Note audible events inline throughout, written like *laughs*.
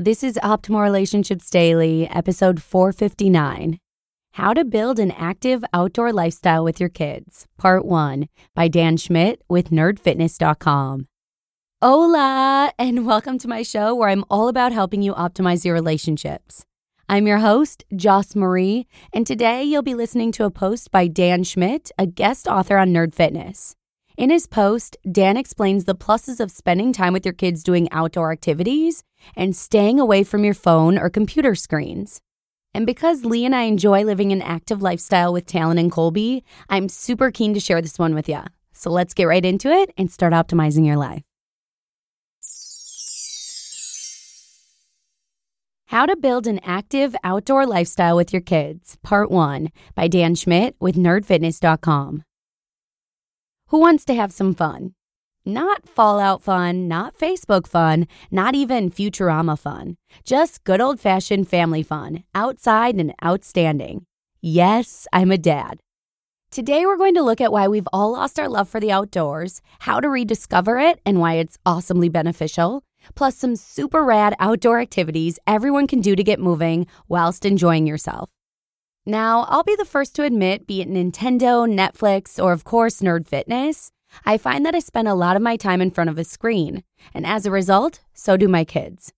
This is Optimal Relationships Daily, episode 459 How to Build an Active Outdoor Lifestyle with Your Kids, Part 1 by Dan Schmidt with nerdfitness.com. Hola, and welcome to my show where I'm all about helping you optimize your relationships. I'm your host, Joss Marie, and today you'll be listening to a post by Dan Schmidt, a guest author on Nerd Fitness. In his post, Dan explains the pluses of spending time with your kids doing outdoor activities and staying away from your phone or computer screens. And because Lee and I enjoy living an active lifestyle with Talon and Colby, I'm super keen to share this one with you. So let's get right into it and start optimizing your life. How to Build an Active Outdoor Lifestyle with Your Kids, Part 1 by Dan Schmidt with nerdfitness.com. Who wants to have some fun? Not Fallout fun, not Facebook fun, not even Futurama fun. Just good old fashioned family fun, outside and outstanding. Yes, I'm a dad. Today, we're going to look at why we've all lost our love for the outdoors, how to rediscover it, and why it's awesomely beneficial, plus some super rad outdoor activities everyone can do to get moving whilst enjoying yourself. Now, I'll be the first to admit, be it Nintendo, Netflix, or of course, Nerd Fitness, I find that I spend a lot of my time in front of a screen, and as a result, so do my kids.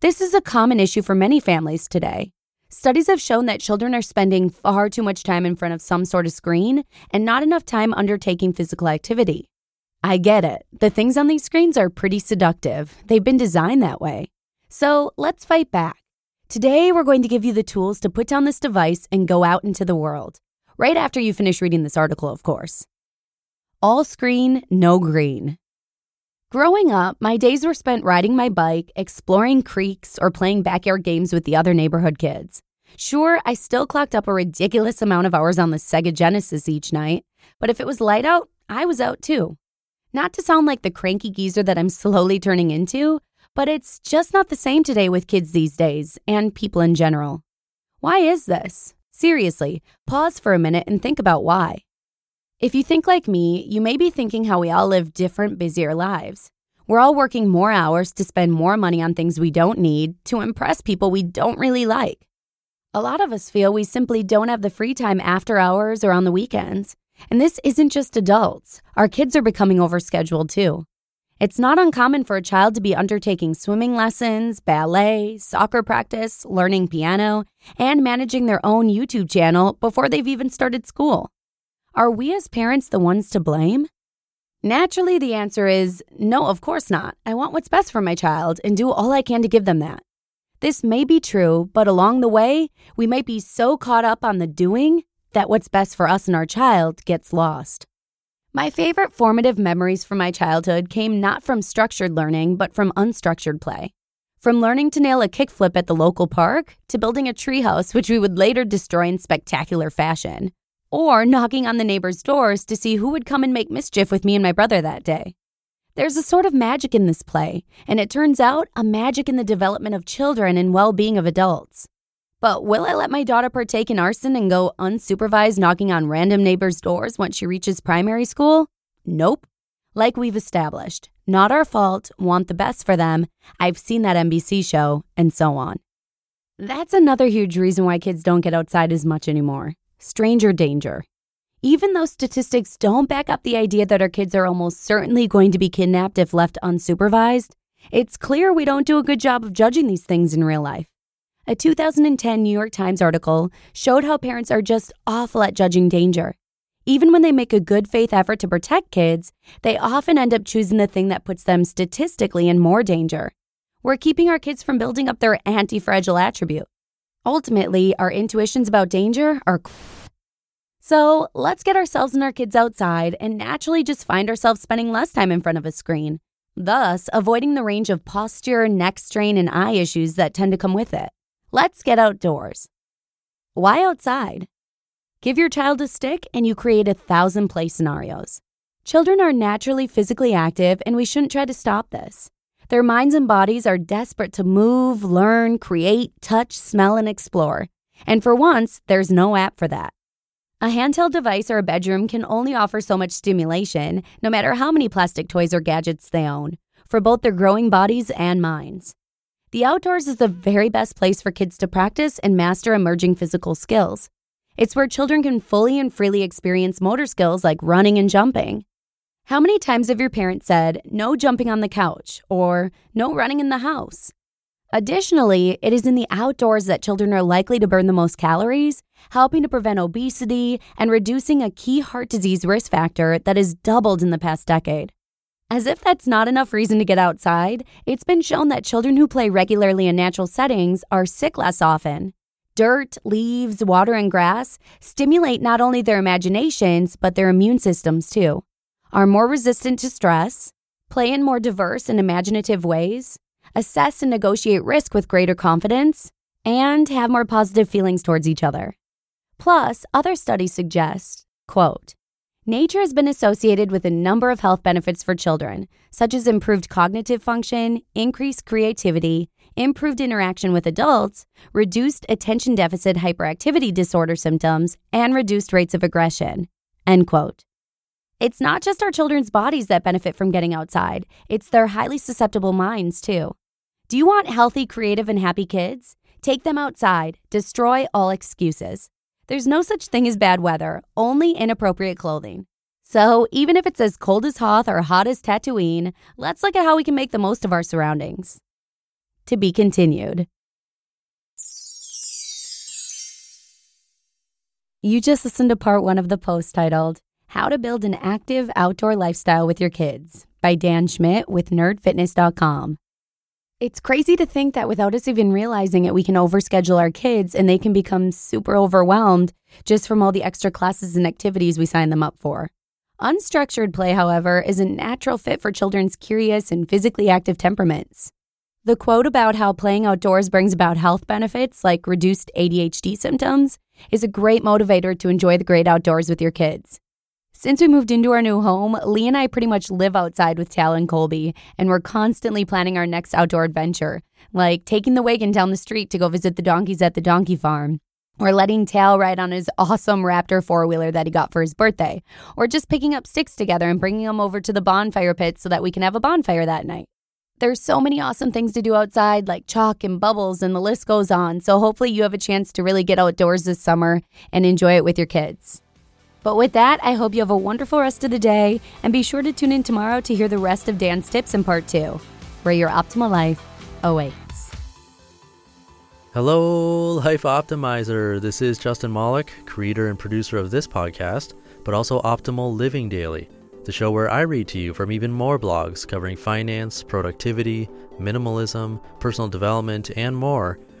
This is a common issue for many families today. Studies have shown that children are spending far too much time in front of some sort of screen and not enough time undertaking physical activity. I get it. The things on these screens are pretty seductive. They've been designed that way. So let's fight back. Today, we're going to give you the tools to put down this device and go out into the world. Right after you finish reading this article, of course. All screen, no green. Growing up, my days were spent riding my bike, exploring creeks, or playing backyard games with the other neighborhood kids. Sure, I still clocked up a ridiculous amount of hours on the Sega Genesis each night, but if it was light out, I was out too. Not to sound like the cranky geezer that I'm *laughs* slowly turning into, but it's just not the same today with kids these days and people in general. Why is this? Seriously, pause for a minute and think about why. If you think like me, you may be thinking how we all live different, busier lives. We're all working more hours to spend more money on things we don't need to impress people we don't really like. A lot of us feel we simply don't have the free time after hours or on the weekends. And this isn't just adults, our kids are becoming overscheduled too. It's not uncommon for a child to be undertaking swimming lessons, ballet, soccer practice, learning piano, and managing their own YouTube channel before they've even started school. Are we as parents the ones to blame? Naturally, the answer is no, of course not. I want what's best for my child and do all I can to give them that. This may be true, but along the way, we might be so caught up on the doing that what's best for us and our child gets lost. My favorite formative memories from my childhood came not from structured learning, but from unstructured play. From learning to nail a kickflip at the local park to building a treehouse, which we would later destroy in spectacular fashion, or knocking on the neighbors' doors to see who would come and make mischief with me and my brother that day. There's a sort of magic in this play, and it turns out a magic in the development of children and well being of adults. But will I let my daughter partake in arson and go unsupervised knocking on random neighbors' doors once she reaches primary school? Nope. Like we've established, not our fault, want the best for them, I've seen that NBC show, and so on. That's another huge reason why kids don't get outside as much anymore stranger danger. Even though statistics don't back up the idea that our kids are almost certainly going to be kidnapped if left unsupervised, it's clear we don't do a good job of judging these things in real life. A 2010 New York Times article showed how parents are just awful at judging danger. Even when they make a good faith effort to protect kids, they often end up choosing the thing that puts them statistically in more danger. We're keeping our kids from building up their anti fragile attribute. Ultimately, our intuitions about danger are. So let's get ourselves and our kids outside and naturally just find ourselves spending less time in front of a screen, thus, avoiding the range of posture, neck strain, and eye issues that tend to come with it. Let's get outdoors. Why outside? Give your child a stick and you create a thousand play scenarios. Children are naturally physically active and we shouldn't try to stop this. Their minds and bodies are desperate to move, learn, create, touch, smell, and explore. And for once, there's no app for that. A handheld device or a bedroom can only offer so much stimulation, no matter how many plastic toys or gadgets they own, for both their growing bodies and minds. The outdoors is the very best place for kids to practice and master emerging physical skills. It's where children can fully and freely experience motor skills like running and jumping. How many times have your parents said, no jumping on the couch or no running in the house? Additionally, it is in the outdoors that children are likely to burn the most calories, helping to prevent obesity and reducing a key heart disease risk factor that has doubled in the past decade. As if that's not enough reason to get outside, it's been shown that children who play regularly in natural settings are sick less often. Dirt, leaves, water, and grass stimulate not only their imaginations, but their immune systems too, are more resistant to stress, play in more diverse and imaginative ways, assess and negotiate risk with greater confidence, and have more positive feelings towards each other. Plus, other studies suggest, quote, Nature has been associated with a number of health benefits for children, such as improved cognitive function, increased creativity, improved interaction with adults, reduced attention deficit hyperactivity disorder symptoms, and reduced rates of aggression. End quote. It's not just our children's bodies that benefit from getting outside, it's their highly susceptible minds, too. Do you want healthy, creative, and happy kids? Take them outside, destroy all excuses. There's no such thing as bad weather, only inappropriate clothing. So, even if it's as cold as Hoth or hot as Tatooine, let's look at how we can make the most of our surroundings. To be continued. You just listened to part one of the post titled, How to Build an Active Outdoor Lifestyle with Your Kids by Dan Schmidt with nerdfitness.com. It's crazy to think that without us even realizing it, we can overschedule our kids and they can become super overwhelmed just from all the extra classes and activities we sign them up for. Unstructured play, however, is a natural fit for children's curious and physically active temperaments. The quote about how playing outdoors brings about health benefits like reduced ADHD symptoms is a great motivator to enjoy the great outdoors with your kids. Since we moved into our new home, Lee and I pretty much live outside with Tal and Colby, and we're constantly planning our next outdoor adventure, like taking the wagon down the street to go visit the donkeys at the donkey farm, or letting Tal ride on his awesome Raptor four wheeler that he got for his birthday, or just picking up sticks together and bringing them over to the bonfire pit so that we can have a bonfire that night. There's so many awesome things to do outside, like chalk and bubbles, and the list goes on. So, hopefully, you have a chance to really get outdoors this summer and enjoy it with your kids. But with that, I hope you have a wonderful rest of the day and be sure to tune in tomorrow to hear the rest of Dan's tips in part two, where your optimal life awaits. Hello, Life Optimizer. This is Justin Malik, creator and producer of this podcast, but also Optimal Living Daily, the show where I read to you from even more blogs covering finance, productivity, minimalism, personal development, and more